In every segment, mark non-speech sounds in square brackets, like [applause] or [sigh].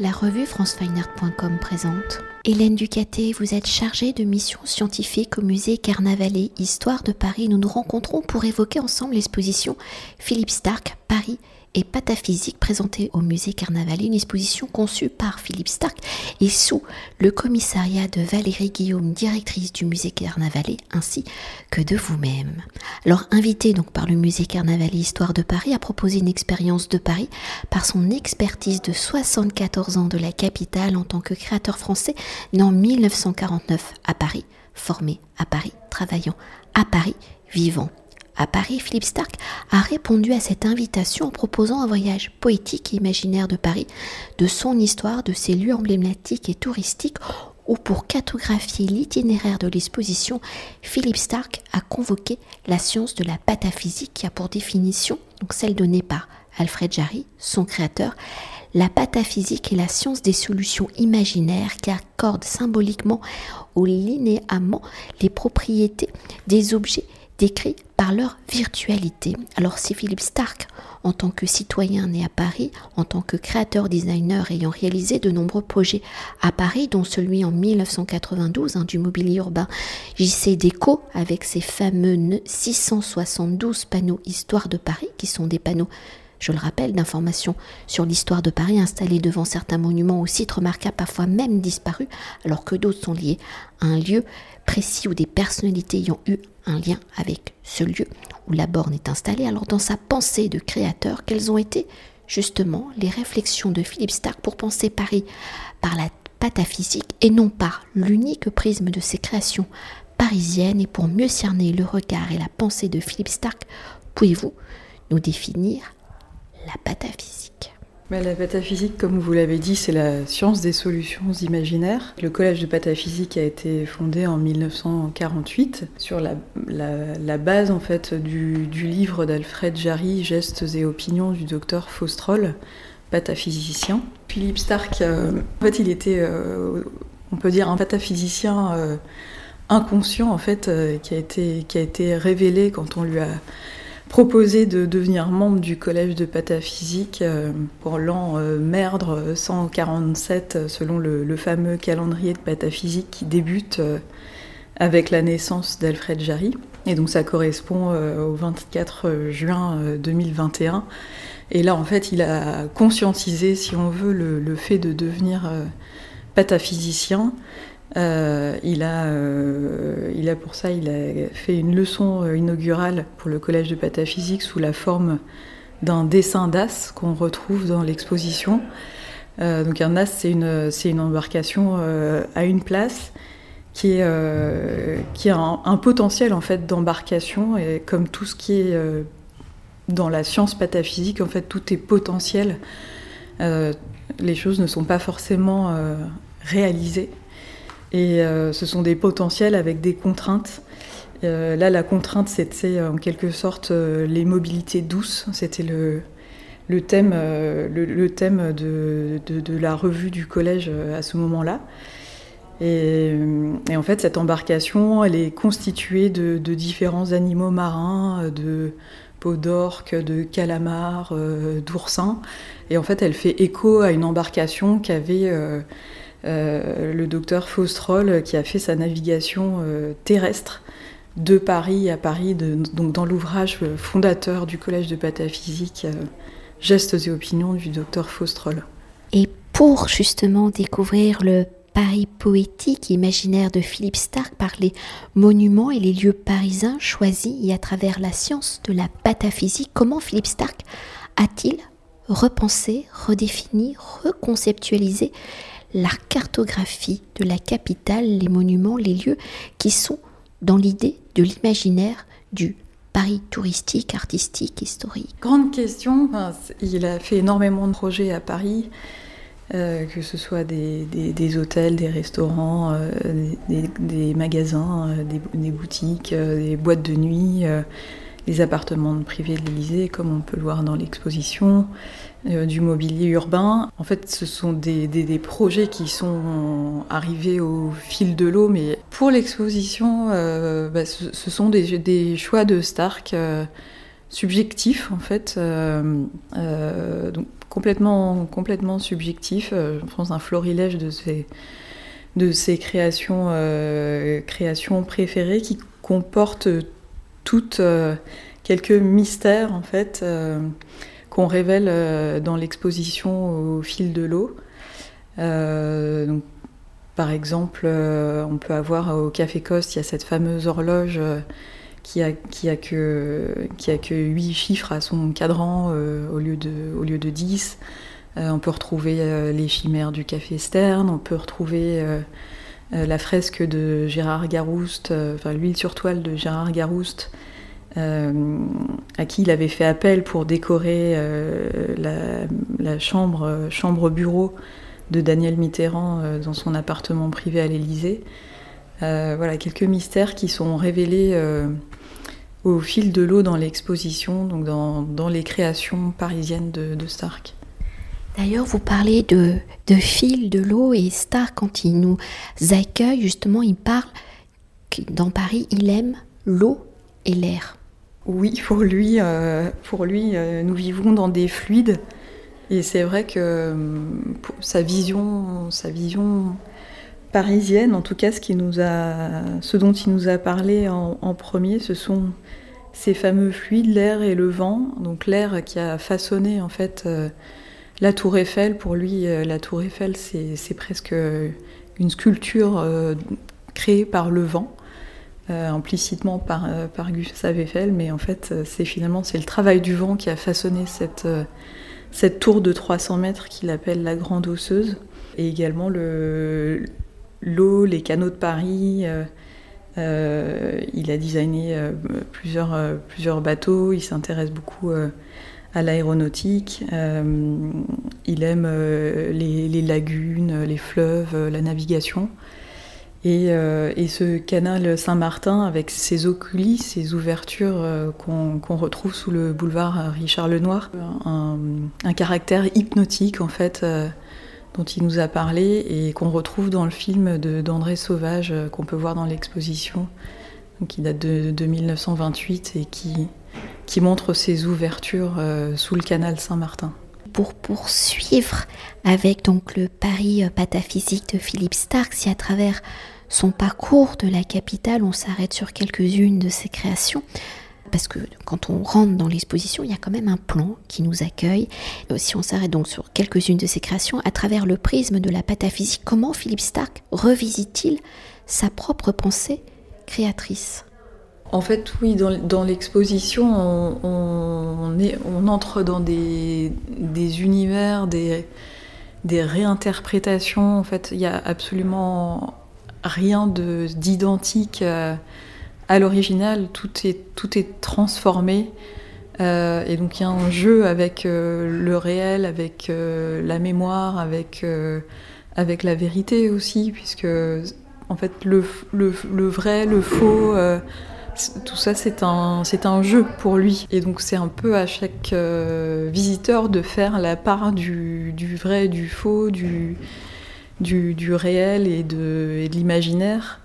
la revue francefineart.com présente. Hélène Ducaté, vous êtes chargée de mission scientifique au musée Carnavalet Histoire de Paris. Nous nous rencontrons pour évoquer ensemble l'exposition Philippe Stark, Paris et pataphysique présentée au musée Carnavalet, une exposition conçue par Philippe Stark et sous le commissariat de Valérie Guillaume, directrice du musée Carnavalet, ainsi que de vous-même. Alors invité donc par le musée Carnavalet Histoire de Paris à proposer une expérience de Paris par son expertise de 74 ans de la capitale en tant que créateur français né en 1949 à Paris, formé à Paris, travaillant à Paris, vivant à Paris, Philippe Stark a répondu à cette invitation en proposant un voyage poétique et imaginaire de Paris, de son histoire, de ses lieux emblématiques et touristiques, où pour cartographier l'itinéraire de l'exposition, Philippe Stark a convoqué la science de la pataphysique qui a pour définition, donc celle donnée par Alfred Jarry, son créateur, la pataphysique est la science des solutions imaginaires qui accorde symboliquement aux linéaments les propriétés des objets décrits par leur virtualité. Alors si Philippe Stark, en tant que citoyen né à Paris, en tant que créateur designer ayant réalisé de nombreux projets à Paris, dont celui en 1992 hein, du mobilier urbain JC Déco, avec ses fameux 672 panneaux Histoire de Paris, qui sont des panneaux je le rappelle, d'informations sur l'histoire de Paris installés devant certains monuments ou sites remarquables, parfois même disparus, alors que d'autres sont liés à un lieu précis ou des personnalités ayant eu un lien avec ce lieu où la borne est installée. Alors dans sa pensée de créateur, quelles ont été justement les réflexions de Philippe Stark pour penser Paris par la pataphysique et non par l'unique prisme de ses créations parisiennes? Et pour mieux cerner le regard et la pensée de Philippe Stark, pouvez-vous nous définir la pataphysique? La pataphysique, comme vous l'avez dit, c'est la science des solutions imaginaires. Le collège de pataphysique a été fondé en 1948 sur la, base en fait du, livre d'Alfred Jarry, Gestes et opinions du docteur Faustrol, pataphysicien. Philippe Stark, euh, en fait, il était, euh, on peut dire, un pataphysicien euh, inconscient en fait, qui a été qui a été révélé quand on lui a proposé de devenir membre du collège de pataphysique euh, pour l'an euh, merdre 147 euh, selon le, fameux calendrier de pataphysique qui débute avec la naissance d'Alfred Jarry. Et donc ça correspond au 24 juin 2021. Et là en fait il a conscientisé si on veut le fait de devenir pataphysicien euh, il, a, euh, il a pour ça, il a fait une leçon euh, inaugurale pour le collège de pataphysique sous la forme d'un dessin d'as qu'on retrouve dans l'exposition. donc un as, c'est une, une embarcation à une place qui, a un, potentiel en fait d'embarcation et comme tout ce qui est dans la science pataphysique, en fait tout est potentiel. les choses ne sont pas forcément réalisées. Et euh, ce sont des potentiels avec des contraintes. Euh, là, la contrainte, c'était en quelque sorte euh, les mobilités douces. C'était le, thème, le, thème de, la revue du collège à ce moment-là. Et, en fait, cette embarcation, elle est constituée de, différents animaux marins, de peaux d'orque, de calamars, d'oursins. Et en fait, elle fait écho à une embarcation qu'avait euh, le docteur Faustrol qui a fait sa navigation euh, terrestre de Paris à Paris, donc dans l'ouvrage fondateur du Collège de pataphysique, euh, Gestes et opinions du docteur Faustrol. Et pour justement découvrir le Paris poétique imaginaire de Philippe Stark par les monuments et les lieux parisiens choisis et à travers la science de la pataphysique, comment Philippe Stark a-t-il repensé, redéfini, reconceptualisé la cartographie de la capitale, les monuments, les lieux qui sont dans l'idée de l'imaginaire du Paris touristique, artistique, historique Grande question. il a fait énormément de projets à Paris, euh, que ce soit des, hôtels, des restaurants, euh, des, magasins, euh, des, boutiques, des boîtes de nuit, des appartements privés de l'Élysée, comme on peut le voir dans l'exposition. Euh, du mobilier urbain. En fait, ce sont des, projets qui sont arrivés au fil de l'eau, mais pour l'exposition, euh, bah, ce, sont des, choix de Stark. Euh, subjectifs en fait. donc, complètement, complètement subjectif. je pense un florilège de ses, de ses créations, créations préférées qui comportent toutes quelques mystères en fait qu'on révèle dans l'exposition au fil de l'eau. par exemple, on peut avoir au Café Coste, il y a cette fameuse horloge qui a, qui a, que, qui a que 8 chiffres à son cadran euh, au, lieu de, au lieu de 10. Euh, on peut retrouver euh, les chimères du café Stern, on peut retrouver la fresque de Gérard Garouste, enfin l'huile sur toile de Gérard Garouste, à qui il avait fait appel pour décorer la, chambre bureau de Daniel Mitterrand dans son appartement privé à l'Élysée. voilà quelques mystères qui sont révélés au fil de l'eau dans l'exposition, donc dans, les créations parisiennes de, Stark. D'ailleurs, vous parlez de, fil de l'eau et Stark, quand il nous accueille, justement, il parle dans Paris, il aime l'eau et l'air. Oui, pour lui, euh, pour lui euh, nous vivons dans des fluides. Et c'est vrai que euh, sa vision, sa vision parisienne, en tout cas, ce dont il nous a parlé en, premier, ce sont ces fameux fluides, l'air et le vent. Donc l'air qui a façonné en fait euh, la tour Eiffel. Pour lui, euh, la tour Eiffel, c'est presque une sculpture euh, créée par le vent. implicitement par, Gustave Eiffel, mais en fait, c'est finalement le travail du vent qui a façonné cette, tour de 300 mètres qu'il appelle la Grande Osseuse, et également le, l'eau, les canaux de Paris. Euh, euh, il a designé euh, plusieurs, plusieurs bateaux, il s'intéresse beaucoup à l'aéronautique, il aime les, lagunes, les fleuves, la navigation. Et, ce canal Saint-Martin, avec ses eaux ses ouvertures qu'on retrouve sous le boulevard Richard Lenoir, un, un caractère hypnotique en fait dont il nous a parlé et qu'on retrouve dans le film d'André Sauvage euh, qu'on peut voir dans l'exposition, qui date de, 1928 et qui, qui montre ses ouvertures euh, sous le canal Saint-Martin. Pour poursuivre avec donc le Paris euh, pataphysique de Philippe Stark, si à travers son parcours de la capitale, on s'arrête sur quelques-unes de ses créations, parce que quand on rentre dans l'exposition, il y a quand même un plan qui nous accueille. Euh, si on s'arrête donc sur quelques-unes de ses créations, à travers le prisme de la pataphysique, comment Philippe Stark revisite-t-il sa propre pensée créatrice? En fait, oui, dans, l'exposition, on, entre dans des, univers, des, réinterprétations. En fait, il n'y a absolument rien d'identique à l'original, tout est, tout est transformé. Euh, et donc il y a un jeu avec euh, le réel, avec euh, la mémoire, avec, avec la vérité aussi, puisque en fait le, le, le vrai, le faux, tout ça c'est un, c'est un jeu pour lui. Et donc c'est un peu à chaque visiteur de faire la part du, vrai, du faux, du, du, réel et de, l'imaginaire.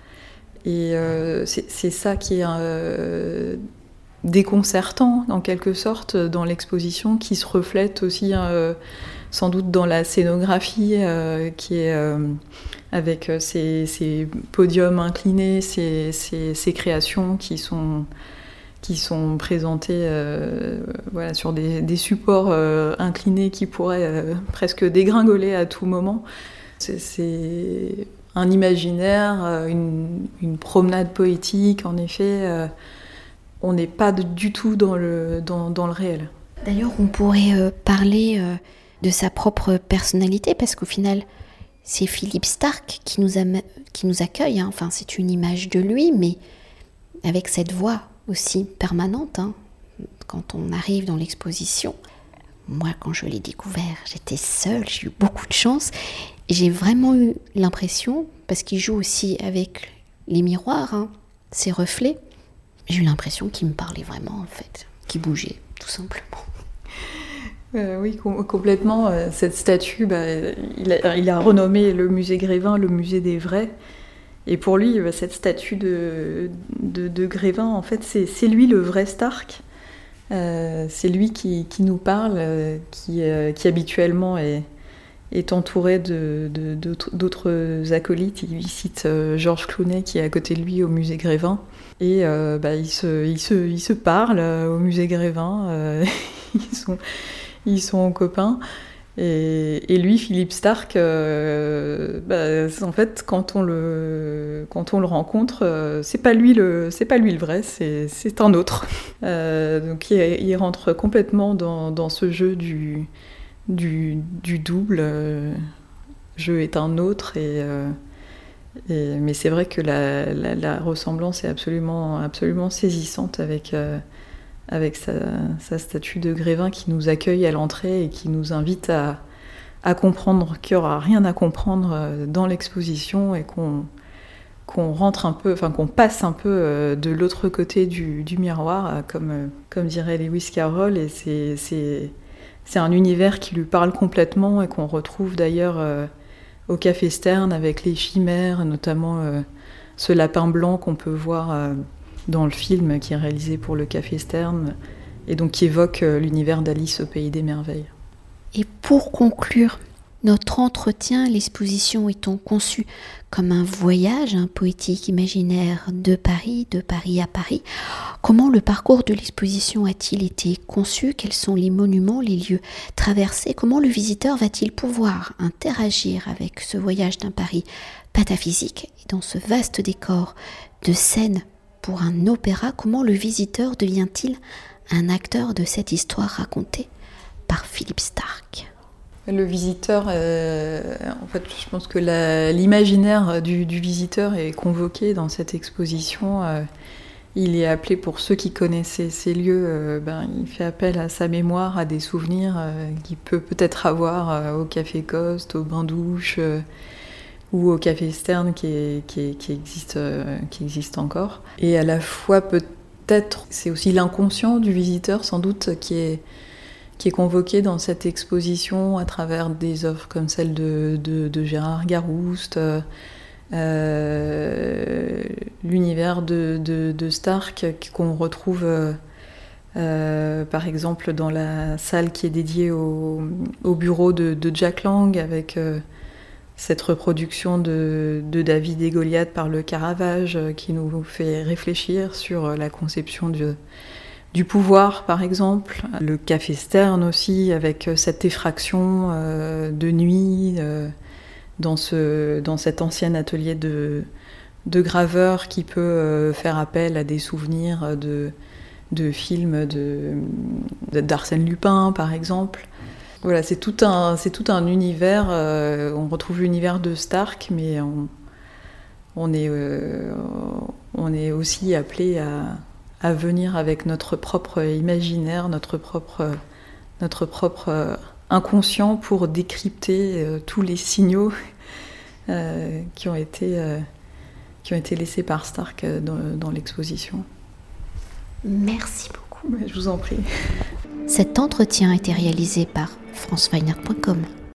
Et euh, c'est ça qui est euh, déconcertant, en quelque sorte, dans l'exposition, qui se reflète aussi euh, sans doute dans la scénographie, qui est avec ces, podiums inclinés, ces, créations qui sont qui sont présentées voilà, sur des, des supports inclinés qui pourraient presque dégringoler à tout moment. C'est un imaginaire, euh, une, promenade poétique, en effet. Euh, on n'est pas du tout dans le, dans, le réel. D'ailleurs, on pourrait euh, parler de sa propre personnalité, parce qu'au final, c'est Philippe Stark qui nous, qui nous accueille. Hein. Enfin, c'est une image de lui, mais avec cette voix aussi permanente. Hein. Quand on arrive dans l'exposition, moi, quand je l'ai découvert, j'étais seule, j'ai eu beaucoup de chance. J'ai vraiment eu l'impression, parce qu'il joue aussi avec les miroirs, hein, ses reflets, j'ai eu l'impression qu'il me parlait vraiment en fait, qu'il bougeait tout simplement. Euh, oui, complètement. Euh, cette statue, bah, il, a, renommé le musée Grévin le musée des vrais. Et pour lui, bah, cette statue de, Grévin, en fait, c'est lui le vrai Stark. c'est lui qui, nous parle, qui, habituellement est, entouré d'autres acolytes. Il cite euh, Georges Clounet qui est à côté de lui au musée Grévin. Et euh, bah, se, ils, se, ils, se, parlent euh, au musée Grévin. [laughs] ils, sont, ils sont copains. Et, lui, Philippe Stark, bah, en fait, quand on le, quand on le rencontre, c'est pas lui le, c'est pas lui le vrai, c'est un autre. donc il, rentre complètement dans, dans ce jeu du, du, double. Euh, jeu est un autre euh, et, mais c'est vrai que la, ressemblance est absolument, absolument saisissante avec, euh, avec sa, statue de Grévin qui nous accueille à l'entrée et qui nous invite à, comprendre qu'il n'y aura rien à comprendre dans l'exposition et qu'on rentre un peu, enfin qu'on passe un peu de l'autre côté du, miroir, comme, comme dirait Lewis Carroll, et c'est un univers qui lui parle complètement et qu'on retrouve d'ailleurs euh, au Café Stern avec les chimères, notamment euh, ce lapin blanc qu'on peut voir euh, dans le film qui est réalisé pour le Café Stern et donc qui évoque l'univers d'Alice au Pays des Merveilles. Et pour conclure, notre entretien, l'exposition étant conçue comme un voyage, un poétique imaginaire de Paris, de Paris à Paris, comment le parcours de l'exposition a-t-il été conçu? Quels sont les monuments, les lieux traversés? Comment le visiteur va-t-il pouvoir interagir avec ce voyage d'un Paris pataphysique dans ce vaste décor de scène? Pour un opéra Comment le visiteur devient-il un acteur de cette histoire racontée par Philippe Stark le visiteur, euh, en fait, je pense que l'imaginaire du, visiteur est convoqué dans cette exposition. Euh, il est appelé pour ceux qui connaissaient ces lieux, euh, ben, il fait appel à sa mémoire, à des souvenirs qu'il peut peut-être avoir au Café Coste, au Bain-Douche ou au Café Stern qui, qui, existe, encore. Et à la fois peut-être, c'est aussi l'inconscient du visiteur sans doute qui est convoqué dans cette exposition à travers des œuvres comme celle de, Gérard Garouste, euh, l'univers de, Stark qu'on retrouve euh, par exemple dans la salle qui est dédiée au, bureau de, Jack Lang avec euh, cette reproduction de, David et Goliath par le Caravage qui nous fait réfléchir sur la conception du pouvoir, par exemple. Le café Stern aussi, avec euh, cette effraction euh, de nuit euh, dans, ce, dans cet ancien atelier de, de graveur qui peut faire appel à des souvenirs de films d'Arsène Lupin, par exemple. Voilà, c'est tout un, c'est tout un univers. on retrouve l'univers de Stark, mais on, on est, on est aussi appelé à, à venir avec notre propre imaginaire, notre propre, notre propre euh, inconscient pour décrypter euh, tous les signaux euh, qui, ont été, qui ont été laissés par Stark dans, l'exposition. Merci beaucoup. Je vous en prie. Cet entretien a été réalisé par franceweiner.com.